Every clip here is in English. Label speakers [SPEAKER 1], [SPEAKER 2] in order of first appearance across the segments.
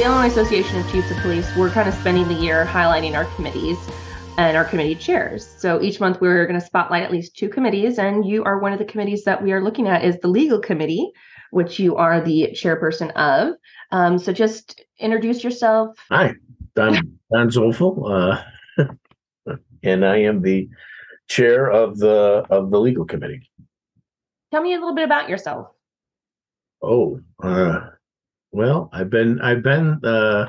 [SPEAKER 1] the Illinois Association of Chiefs of Police, we're kind of spending the year highlighting our committees and our committee chairs. So each month we're going to spotlight at least two committees, and you are one of the committees that we are looking at is the legal committee, which you are the chairperson of. Um, so just introduce yourself.
[SPEAKER 2] Hi, I'm Don Zoufal, uh, and I am the chair of the of the legal committee.
[SPEAKER 1] Tell me a little bit about yourself.
[SPEAKER 2] Oh, uh, well, I've been I've been uh,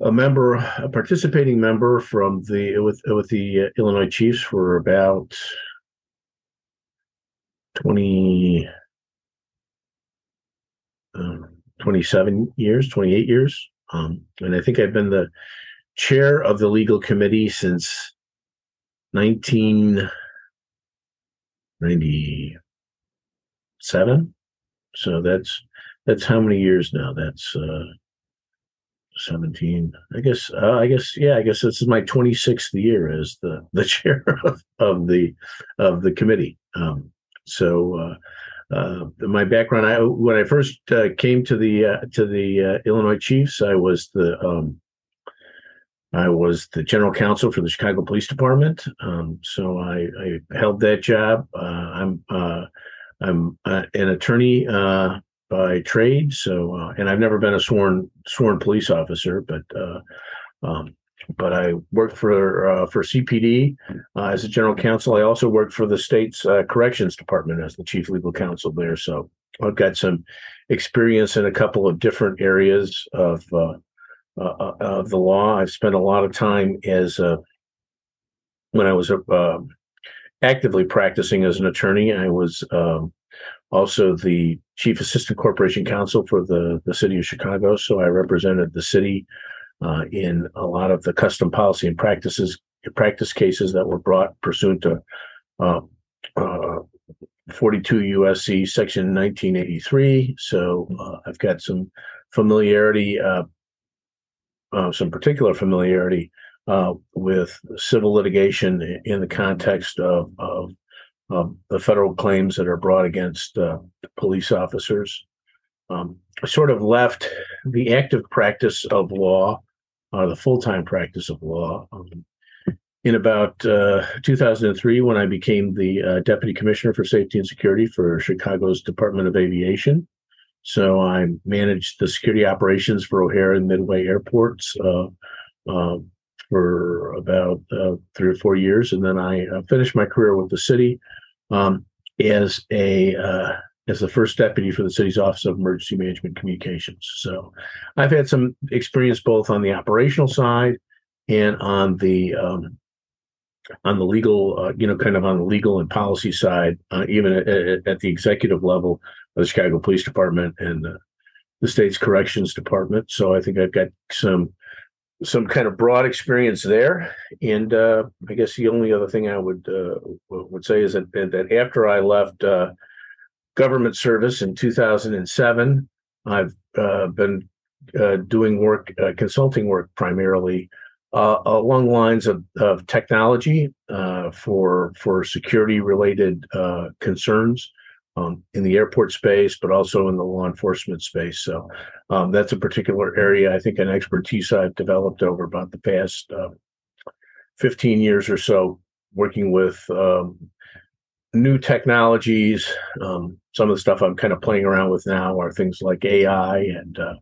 [SPEAKER 2] a member, a participating member from the with with the uh, Illinois Chiefs for about 20, um, 27 years, 28 years. Um, and I think I've been the chair of the legal committee since 1997. So that's that's how many years now? That's uh 17 i guess uh, i guess yeah i guess this is my 26th year as the the chair of, of the of the committee. Um so uh uh, my background i when i first uh, came to the uh, to the uh, illinois chiefs i was the um i was the general counsel for the chicago police department. Um so i i held that job. Uh, i'm i'm an attorney by trade. So, uh, and I've never been a sworn sworn police officer, but uh, um, but I worked for uh, for CPD uh, as a general counsel. I also worked for the state's uh, corrections department as the chief legal counsel there. So I've got some experience in a couple of different areas of uh, of the law. I've spent a lot of time as when I was actively practicing as an attorney. I was um, also the chief assistant corporation counsel for the, the city of Chicago. So I represented the city uh, in a lot of the custom policy and practices practice cases that were brought pursuant to uh, uh, 42 USC section 1983. So uh, I've got some familiarity, uh, uh, some particular familiarity with civil litigation in the context of, of um, the federal claims that are brought against uh, police officers. Um, sort of left the active practice of law, uh, the full time practice of law, um, in about uh, 2003 when I became the uh, deputy commissioner for safety and security for Chicago's Department of Aviation. So I managed the security operations for O'Hare and Midway airports uh, uh, for about three or four years, and then I finished my career with the city um, as a uh, as the first deputy for the city's Office of Emergency Management Communications. So I've had some experience both on the operational side and on the um, on the legal, uh, you know, kind of on the legal and policy side, uh, even at, at, the executive level of the Chicago Police Department and the, the state's corrections department. So I think I've got some some kind of broad experience there. And uh, I guess the only other thing I would uh, would say is that that after I left uh, government service in 2007, I've uh, been uh, doing work, uh, consulting work primarily along lines of, of technology for for security related concerns um, in the airport space, but also in the law enforcement space. So um, that's a particular area I think an expertise I've developed over about the past uh, 15 years or so, working with um, new technologies. Um, some of the stuff I'm kind of playing around with now are things like AI and uh,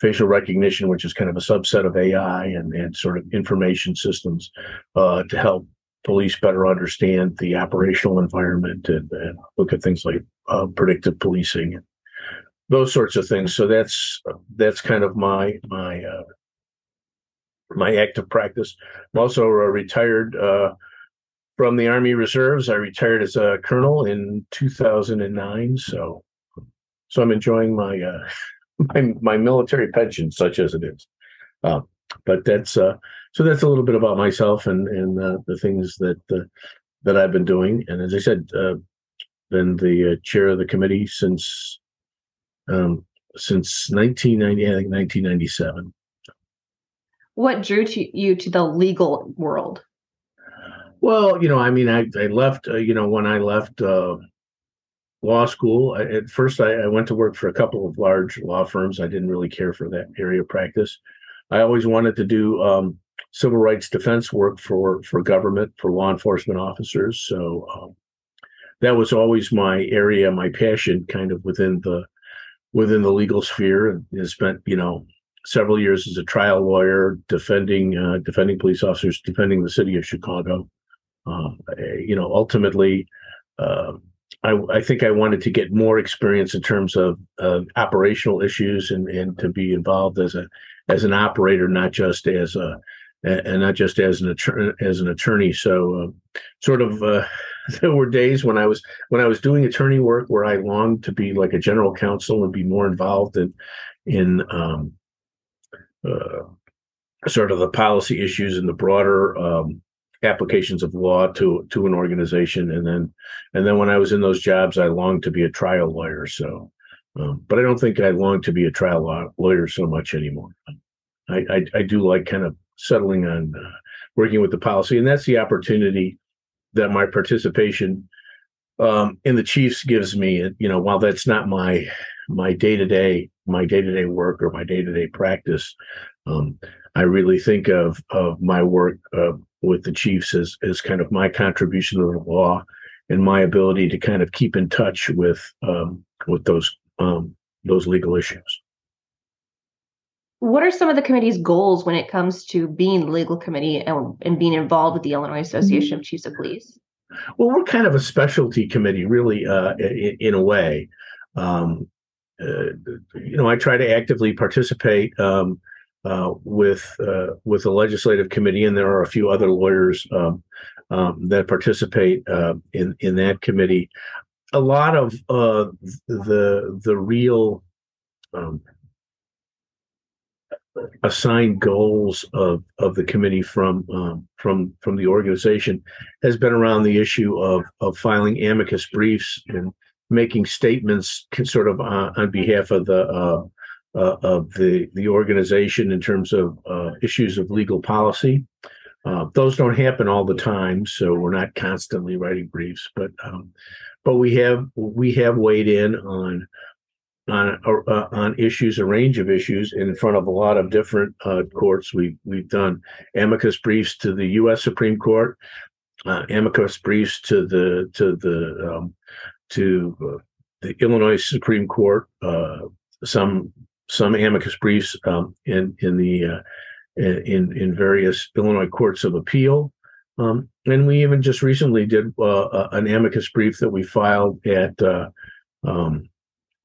[SPEAKER 2] facial recognition, which is kind of a subset of AI and, and sort of information systems uh, to help police better understand the operational environment and, and look at things like uh, predictive policing and those sorts of things. So that's that's kind of my my uh, my active practice. I'm also retired uh, from the Army Reserves. I retired as a colonel in 2009. So so I'm enjoying my uh, my my military pension, such as it is. Uh, but that's uh, so that's a little bit about myself and and uh, the things that uh, that I've been doing. And as I said, uh, been the uh, chair of the committee since um, since 1990, I think 1997.
[SPEAKER 1] What drew to you to the legal world?
[SPEAKER 2] Well, you know, I mean, I, I left, uh, you know, when I left uh, law school. I, at first, I, I, went to work for a couple of large law firms. I didn't really care for that area of practice. I always wanted to do um, civil rights defense work for for government for law enforcement officers. So um, that was always my area, my passion, kind of within the within the legal sphere. And I spent you know several years as a trial lawyer defending uh, defending police officers, defending the city of Chicago. Uh, you know, ultimately. Uh, I, I, think I wanted to get more experience in terms of operational issues and, and to be involved as a as an operator, not just as a and not just as an attorney as an attorney. So, uh, sort of, uh, there were days when I was when I was doing attorney work where I longed to be like a general counsel and be more involved in in um, uh, sort of the policy issues and the broader um, applications of law to to an organization. And then and then when I was in those jobs, I longed to be a trial lawyer. So, um, but I don't think I long to be a trial law, lawyer so much anymore. I, I, I do like kind of settling on uh, working with the policy, and that's the opportunity that my participation um, in the Chiefs gives me. You know, while that's not my my day to day my day to day work or my day to day practice, um, I really think of of my work uh, with the Chiefs as as kind of my contribution to the law and my ability to kind of keep in touch with um, with those um, those legal issues
[SPEAKER 1] what are some of the committee's goals when it comes to being the legal committee and, and being involved with the Illinois Association of Chiefs of Police?
[SPEAKER 2] Well, we're kind of a specialty committee, really, uh, in, in, a way. Um, uh, you know, I try to actively participate um, uh, with uh, with the legislative committee, and there are a few other lawyers um, um that participate uh, in in that committee. A lot of uh, the the real um, assigned goals of of the committee from um, from from the organization has been around the issue of of filing amicus briefs and making statements sort of uh, on behalf of the uh, uh, of the the organization in terms of uh, issues of legal policy. Uh, those don't happen all the time, so we're not constantly writing briefs, but um, but we have we have weighed in on on uh, on issues, a range of issues, in front of a lot of different uh, courts. We we've done amicus briefs to the U.S. Supreme Court, uh, amicus briefs to the to the um, to uh, the Illinois Supreme Court. Uh, some some amicus briefs um, in in the uh, in in various Illinois courts of appeal. Um, and we even just recently did an amicus brief that we filed at um, uh,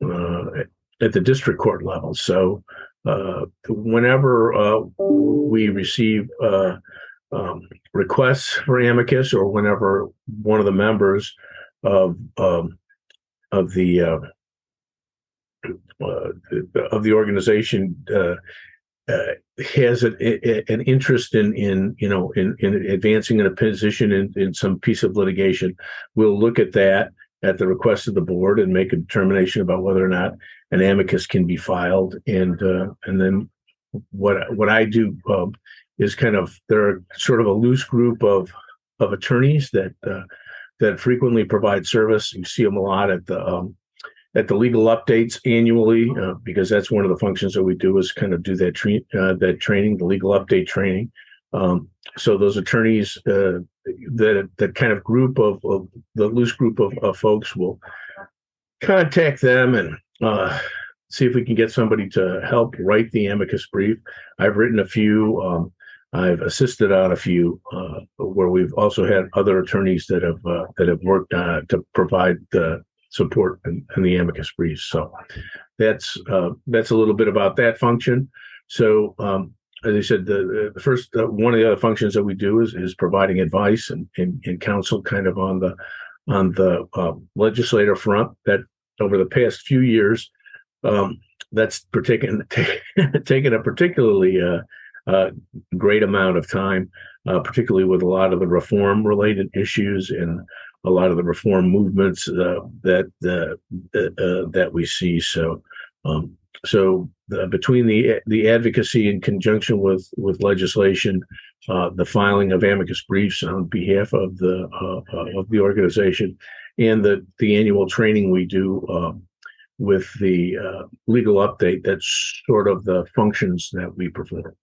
[SPEAKER 2] at the district court level. So uh, whenever uh, we receive uh, um, requests for amicus, or whenever one of the members of um, of the uh, uh, of the organization has an, an interest in in you know in, in advancing in a position in, in some piece of litigation, we'll look at that at the request of the board and make a determination about whether or not an amicus can be filed. And uh, and then what what I do um, is kind of there are sort of a loose group of of attorneys that uh, that frequently provide service. You see them a lot at the um, at the legal updates annually uh, because that's one of the functions that we do is kind of do that tra- uh, that training, the legal update training. Um, so those attorneys, uh, that that kind of group of, of the loose group of, of, folks will contact them and uh, see if we can get somebody to help write the amicus brief. I've written a few. Um, I've assisted on a few uh, where we've also had other attorneys that have uh, that have worked uh, to provide the support and, in, the amicus briefs. So that's uh, that's a little bit about that function. So um, as I said, the, the first one of the other functions that we do is is providing advice and, and, and counsel, kind of on the on the uh, legislative front. That over the past few years, um, that's taken taken a particularly uh, uh, great amount of time, uh, particularly with a lot of the reform related issues and a lot of the reform movements uh, that that we see. So. Um, so the, between the the advocacy in conjunction with with legislation, uh, the filing of amicus briefs on behalf of the uh, of the organization, and the the annual training we do uh, with the uh, legal update. That's sort of the functions that we perform.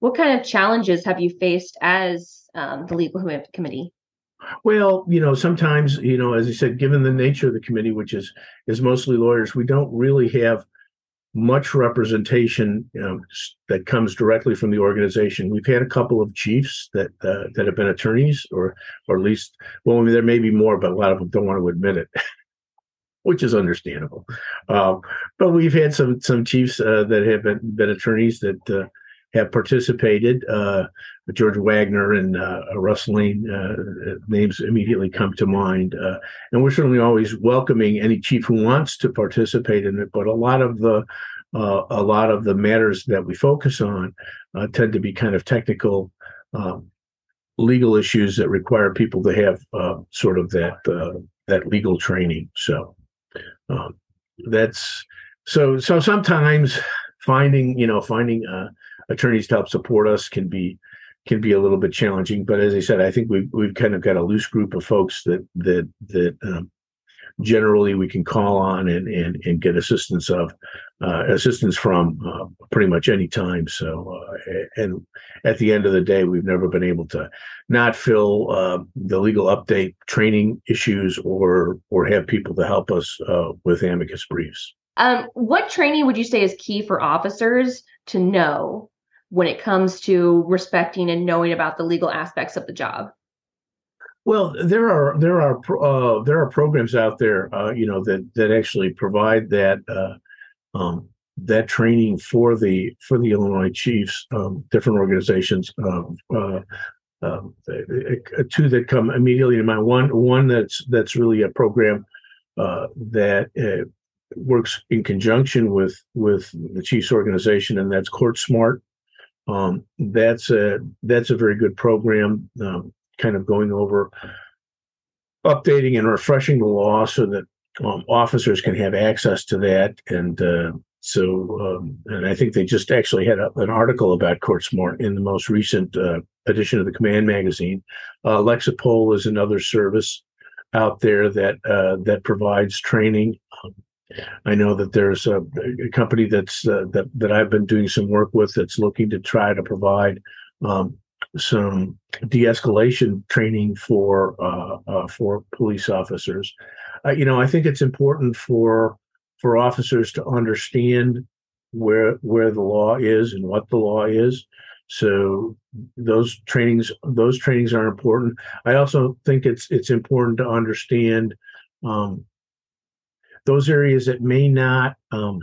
[SPEAKER 1] What kind of challenges have you faced as um, the legal committee?
[SPEAKER 2] Well, you know, sometimes, you know, as I said, given the nature of the committee, which is is mostly lawyers, we don't really have much representation you know, that comes directly from the organization. We've had a couple of chiefs that uh, that have been attorneys, or or at least, well, I mean, there may be more, but a lot of them don't want to admit it, which is understandable. Uh, but we've had some some chiefs uh, that have been, been attorneys that uh, have participated. Uh, George Wagner and uh, Russ uh, names immediately come to mind, uh, and we're certainly always welcoming any chief who wants to participate in it. But a lot of the uh, a lot of the matters that we focus on uh, tend to be kind of technical. Um, legal issues that require people to have sort of that that legal training. So um, that's so so sometimes finding you know finding attorneys to help support us can be can be a little bit challenging. But as I said, I think we've we've kind of got a loose group of folks that that that um, generally we can call on and and, and get assistance of uh, assistance from uh, pretty much any time. So uh, and at the end of the day, we've never been able to not fill uh, the legal update training issues or or have people to help us uh, with amicus briefs.
[SPEAKER 1] Um, what training would you say is key for officers to know when it comes to respecting and knowing about the legal aspects of the job?
[SPEAKER 2] Well, there are there are uh, there are programs out there, uh, you know, that that actually provide that uh, um, that training for the for the Illinois Chiefs, um, different organizations. Um, uh, um, two that come immediately to mind. One one that's that's really a program uh, that uh, works in conjunction with with the Chiefs organization, and that's Court Smart. Um, that's a that's a very good program, um, kind of going over updating and refreshing the law so that um, officers can have access to that. And uh, so, um, and I think they just actually had a, an article about Court Smart in the most recent uh, edition of the Command magazine. Uh, Lexipol is another service out there that uh, that provides training. I know that there's a, a company that's uh, that that I've been doing some work with that's looking to try to provide um, some de-escalation training for uh, uh, for police officers. You know, I think it's important for for officers to understand where where the law is and what the law is. So those trainings those trainings are important. I also think it's it's important to understand um, those areas that may not um,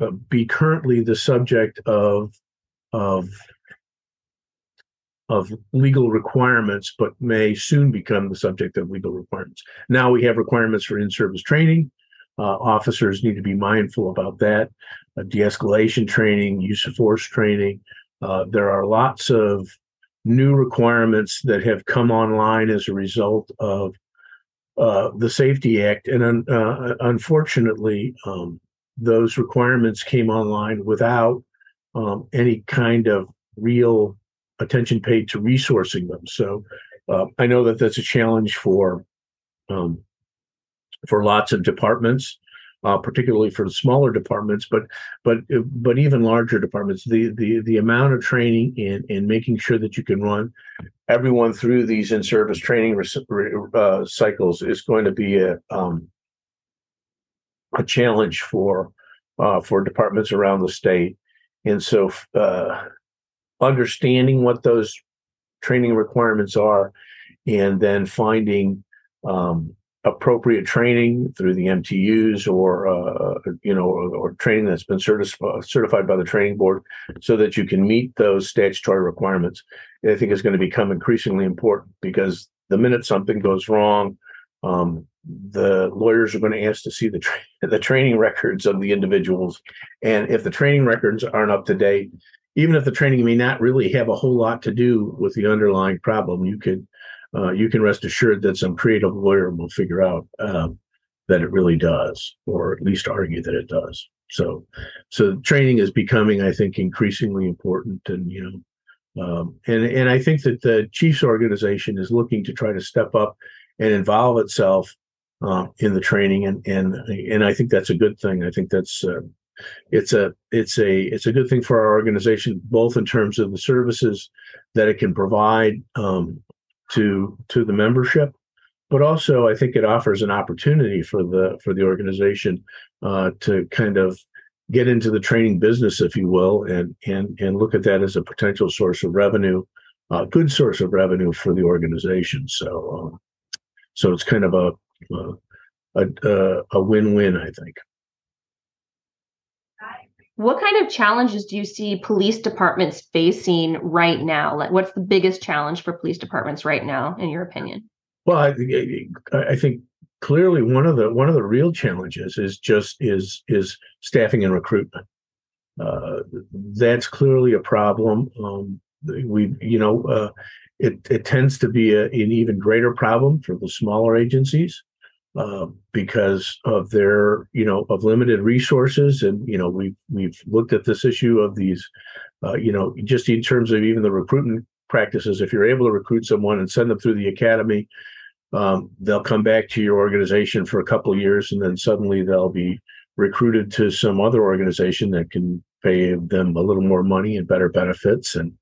[SPEAKER 2] uh, be currently the subject of of of legal requirements, but may soon become the subject of legal requirements. Now we have requirements for in-service training. Uh, officers need to be mindful about that. Uh, de-escalation training, use of force training. Uh, there are lots of new requirements that have come online as a result of uh, the Safety Act, and uh, unfortunately, um, those requirements came online without um, any kind of real attention paid to resourcing them. So uh, I know that that's a challenge for um, for lots of departments uh, particularly for the smaller departments, but but but even larger departments. The the the amount of training and and making sure that you can run everyone through these in service training uh, cycles is going to be a um, a challenge for uh, for departments around the state, and so uh, understanding what those training requirements are, and then finding um, appropriate training through the MTUs or uh, you know or, or, training that's been certified certified by the training board so that you can meet those statutory requirements. I think is going to become increasingly important because the minute something goes wrong um, the lawyers are going to ask to see the tra- the training records of the individuals. And if the training records aren't up to date even if the training may not really have a whole lot to do with the underlying problem you could uh, you can rest assured that some creative lawyer will figure out um, that it really does, or at least argue that it does. So, so training is becoming, I think, increasingly important, and you know, Um, and and I think that the Chiefs organization is looking to try to step up and involve itself uh, in the training, and and and I think that's a good thing. I think that's uh, it's a it's a it's a good thing for our organization, both in terms of the services that it can provide um, to to the membership, but also I think it offers an opportunity for the for the organization uh, to kind of get into the training business, if you will, and and and look at that as a potential source of revenue, a good source of revenue for the organization. So, um, so it's kind of a a, a, a win-win, I think.
[SPEAKER 1] What kind of challenges do you see police departments facing right now? Like, what's the biggest challenge for police departments right now, in your opinion?
[SPEAKER 2] Well, I, I think clearly one of the one of the real challenges is just is is staffing and recruitment. Uh, that's clearly a problem. Um, we, you know, uh, it it tends to be a, an even greater problem for the smaller agencies uh, because of their, you know, of limited resources. And you know, we've we've looked at this issue of these, uh, you know, just in terms of even the recruitment practices. If you're able to recruit someone and send them through the academy, um, they'll come back to your organization for a couple years and then suddenly they'll be recruited to some other organization that can pay them a little more money and better benefits and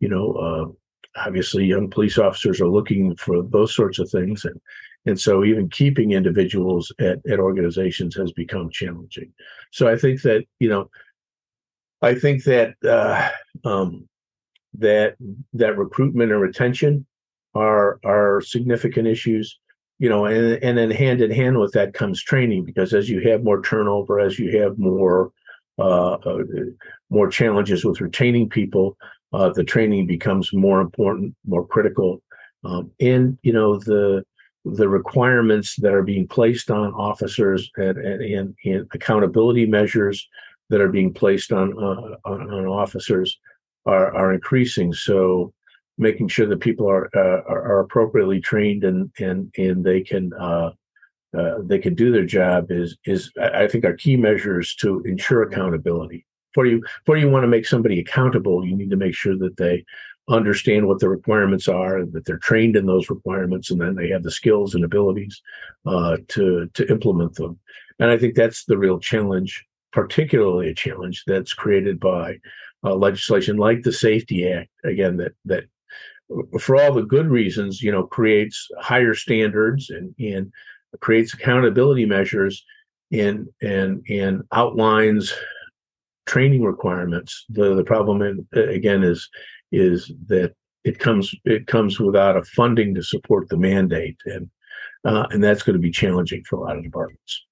[SPEAKER 2] you know uh, obviously young police officers are looking for those sorts of things and and so even keeping individuals at, at organizations has become challenging. So i think that you know i think that uh, um, that that recruitment and retention are are significant issues you know and and then hand in hand with that comes training because as you have more turnover as you have more uh, uh, more challenges with retaining people uh, the training becomes more important more critical. Um, and you know the the requirements that are being placed on officers and, and, and accountability measures that are being placed on, uh, on, on officers are, are increasing so making sure that people are uh, are, appropriately trained and and and they can uh, uh, they can do their job is is I think are key measures to ensure accountability. For you, for you want to make somebody accountable, you need to make sure that they understand what the requirements are, that they're trained in those requirements, and then they have the skills and abilities uh, to to implement them. And I think that's the real challenge, particularly a challenge that's created by uh, legislation like the Safety Act, again that that for all the good reasons, you know, creates higher standards and and creates accountability measures and and and outlines training requirements. The the problem in, again is is that it comes it comes without a funding to support the mandate and uh, and that's going to be challenging for a lot of departments.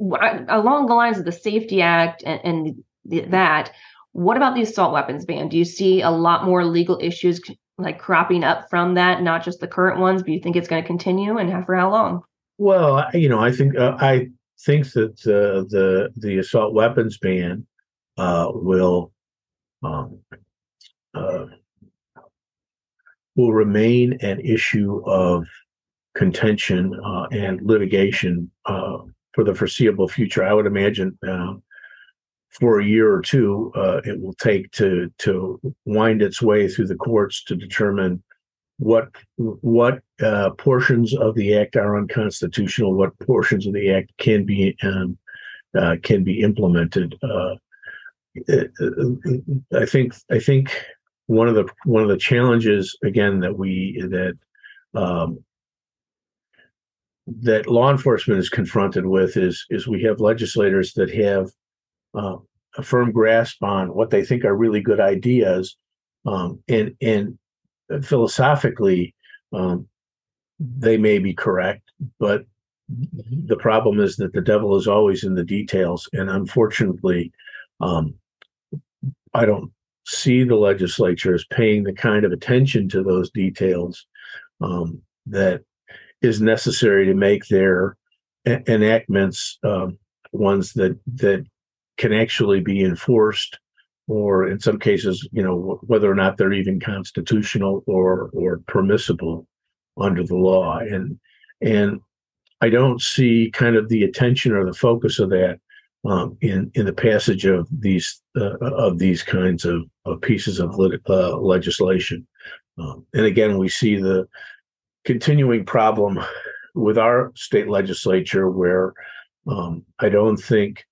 [SPEAKER 1] Along the lines of the Safety Act and, and that, what about the assault weapons ban? Do you see a lot more legal issues like cropping up from that, not just the current ones, but you think it's going to continue and for how long?
[SPEAKER 2] Well, you know, I think uh, I think that uh, the the assault weapons ban uh, will um, uh, will remain an issue of contention uh, and litigation uh, for the foreseeable future. I would imagine for a year or two uh, it will take to to wind its way through the courts to determine what what uh, portions of the act are unconstitutional, what portions of the act can be um, uh, can be implemented. Uh, I think I think one of the one of the challenges again that we that um, that law enforcement is confronted with is is we have legislators that have uh, a firm grasp on what they think are really good ideas, um, and and philosophically, um, they may be correct, but the problem is that the devil is always in the details, and unfortunately, um, I don't see the legislature as paying the kind of attention to those details um, that is necessary to make their enactments um, ones that that can actually be enforced or in some cases you know whether or not they're even constitutional or or permissible under the law. And and i don't see kind of the attention or the focus of that um, in in the passage of these uh, of these kinds of, of pieces of lit- uh, legislation. Um, and again, we see the continuing problem with our state legislature, where um, I don't think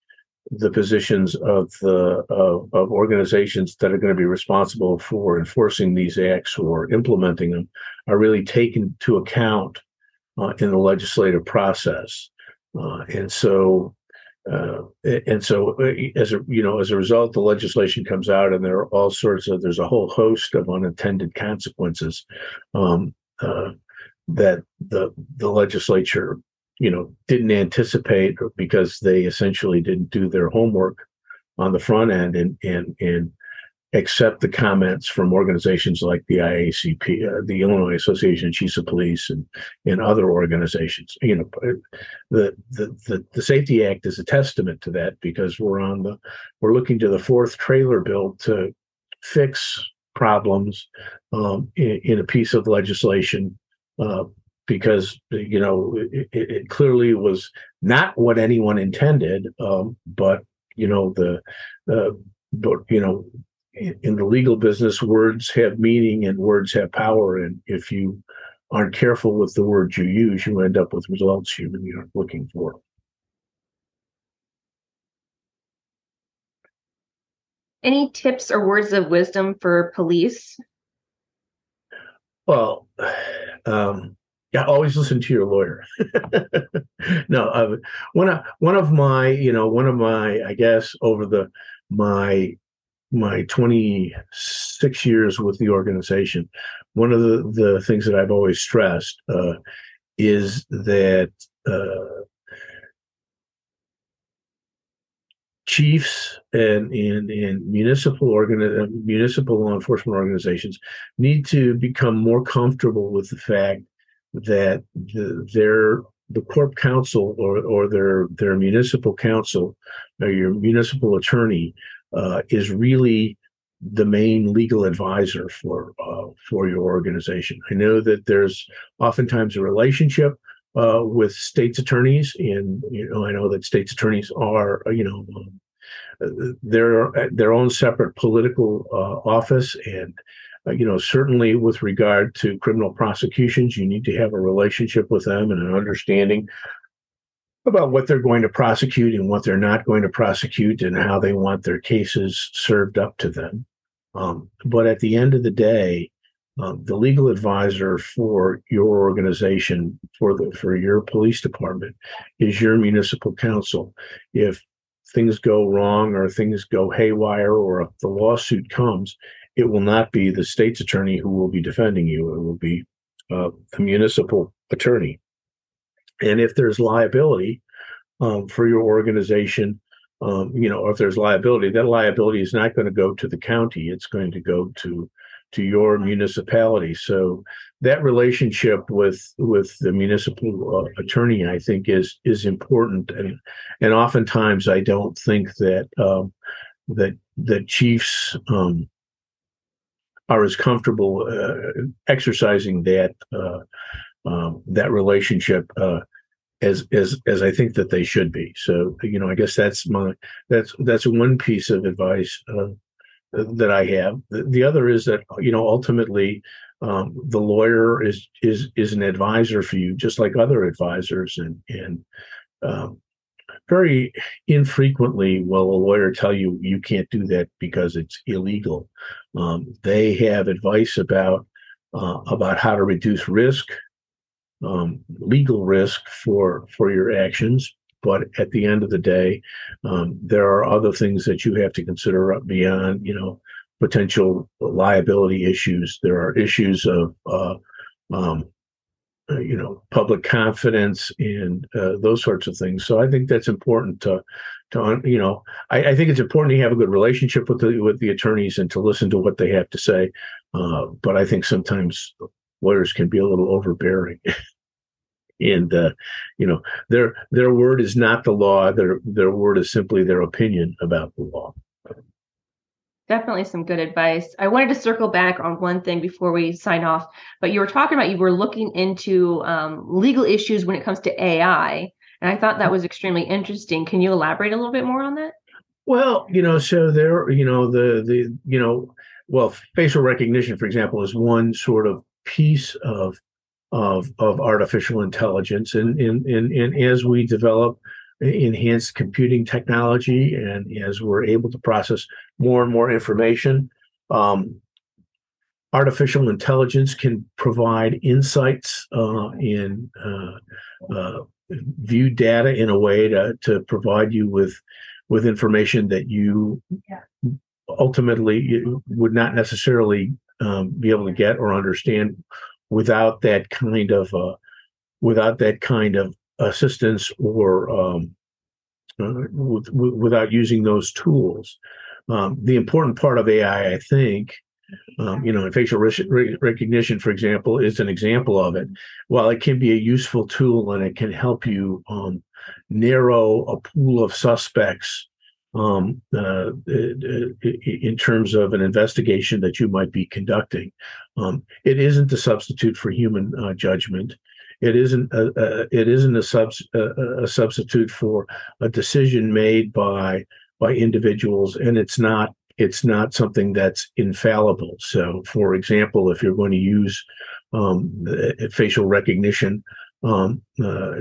[SPEAKER 2] the positions of the of, of organizations that are going to be responsible for enforcing these acts or implementing them are really taken to account uh, in the legislative process. Uh, and so uh, and so uh, as a you know as a result the legislation comes out and there are all sorts of there's a whole host of unintended consequences um, uh, that the the legislature you know didn't anticipate because they essentially didn't do their homework on the front end and and and accept the comments from organizations like the IACP, uh, the Illinois Association of Chiefs of Police, and and other organizations. You know, the, the the the Safety Act is a testament to that because we're on the we're looking to the fourth trailer bill to fix problems um, in, in, a piece of legislation. Uh, because you know it, it, clearly was not what anyone intended, um, but you know the uh, but you know in the legal business, words have meaning and words have power. And if you aren't careful with the words you use, you end up with results you really aren't looking for.
[SPEAKER 1] Any tips or words of wisdom for police?
[SPEAKER 2] Well, um, yeah, always listen to your lawyer. no, uh, one of one of my, you know, one of my, I guess, over the my my 26 years with the organization, one of the, the things that I've always stressed uh, is that uh, chiefs and, and, and municipal organ, municipal law enforcement organizations need to become more comfortable with the fact that the, their the corp counsel or, or their their municipal counsel or your municipal attorney uh, is really the main legal advisor for uh, for your organization. I know that there's oftentimes a relationship uh, with states attorneys, and you know I know that states attorneys are you know um, their their own separate political uh, office, and uh, you know certainly with regard to criminal prosecutions, you need to have a relationship with them and an understanding about what they're going to prosecute and what they're not going to prosecute and how they want their cases served up to them. Um, but at the end of the day, um, the legal advisor for your organization, for the for your police department, is your municipal counsel. If things go wrong or things go haywire or if the lawsuit comes, it will not be the state's attorney who will be defending you. It will be uh, the municipal attorney. And if there's liability um, for your organization, um, you know, if there's liability, that liability is not going to go to the county; it's going to go to to your municipality. So that relationship with with the municipal uh, attorney, I think, is is important. And and oftentimes, I don't think that um, that that chiefs um, are as comfortable uh, exercising that uh, um, that relationship uh, as as as I think that they should be. So you know, I guess that's my that's that's one piece of advice uh, that I have. The, the, other is that you know ultimately um, the lawyer is is is an advisor for you, just like other advisors, and and um, very infrequently will a lawyer tell you you can't do that because it's illegal. Um, they have advice about uh, about how to reduce risk, um, legal risk for for your actions. But at the end of the day, um, there are other things that you have to consider beyond, you know, potential liability issues. There are issues of, uh, um, uh, you know, public confidence and uh, those sorts of things. So I think that's important to, to you know, I, I, think it's important to have a good relationship with the with the attorneys and to listen to what they have to say. Uh, but I think sometimes lawyers can be a little overbearing. and uh, you know their their word is not the law their their word is simply their opinion about the law
[SPEAKER 1] definitely some good advice i wanted to circle back on one thing before we sign off but you were talking about you were looking into um, legal issues when it comes to ai And I thought that was extremely interesting. Can you elaborate a little bit more on that?
[SPEAKER 2] Well, you know, so there, you know, the the you know, well, facial recognition, for example, is one sort of piece of of of artificial intelligence, and and and, and as we develop enhanced computing technology, and as we're able to process more and more information, um, artificial intelligence can provide insights uh, in uh, uh, view data in a way to to provide you with with information that you yeah. ultimately would not necessarily um, be able to get or understand without that kind of uh, without that kind of assistance or um, uh, with, without using those tools. Um, the important part of AI, I think, um, you know, facial re- recognition, for example, is an example of it. While it can be a useful tool and it can help you um, narrow a pool of suspects um, uh, in terms of an investigation that you might be conducting, um, it isn't a substitute for human uh, judgment. It isn't a, a it isn't a, sub, a, a substitute for a decision made by by individuals, and it's not it's not something that's infallible. So, for example, if you're going to use um, facial recognition um, uh,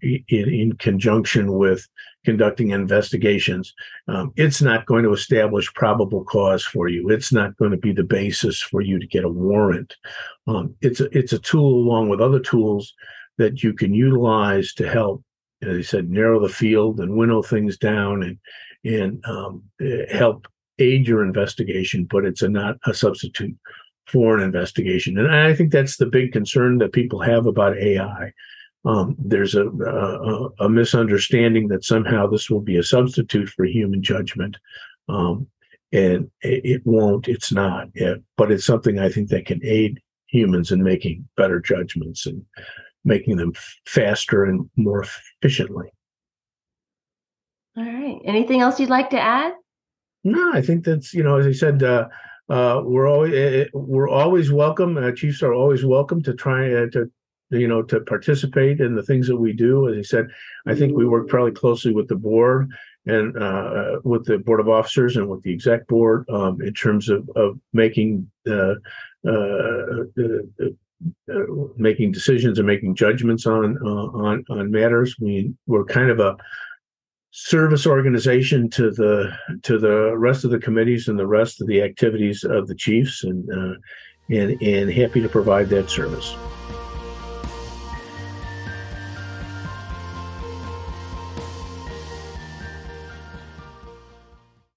[SPEAKER 2] in, in, conjunction with conducting investigations, um, it's not going to establish probable cause for you. It's not going to be the basis for you to get a warrant. Um, it's a, it's a tool along with other tools that you can utilize to help, as I said, narrow the field and winnow things down and and um, help aid your investigation, but it's a not a substitute for an investigation. And I think that's the big concern that people have about AI. Um, there's a, a, a, misunderstanding that somehow this will be a substitute for human judgment. Um, and it, won't, it's not, it, but it's something I think that can aid humans in making better judgments and making them faster and more efficiently.
[SPEAKER 1] All right. Anything else you'd like to add?
[SPEAKER 2] No, I think that's you know, as I said, uh, uh, we're always uh, we're always welcome. Uh, chiefs are always welcome to try uh, to you know to participate in the things that we do. As I said, I think we work fairly closely with the board and uh, with the board of officers and with the exec board um, in terms of of making uh, making decisions and making judgments on on on matters. We we're kind of a service organization to the to the rest of the committees and the rest of the activities of the chiefs and uh, and and happy to provide that service.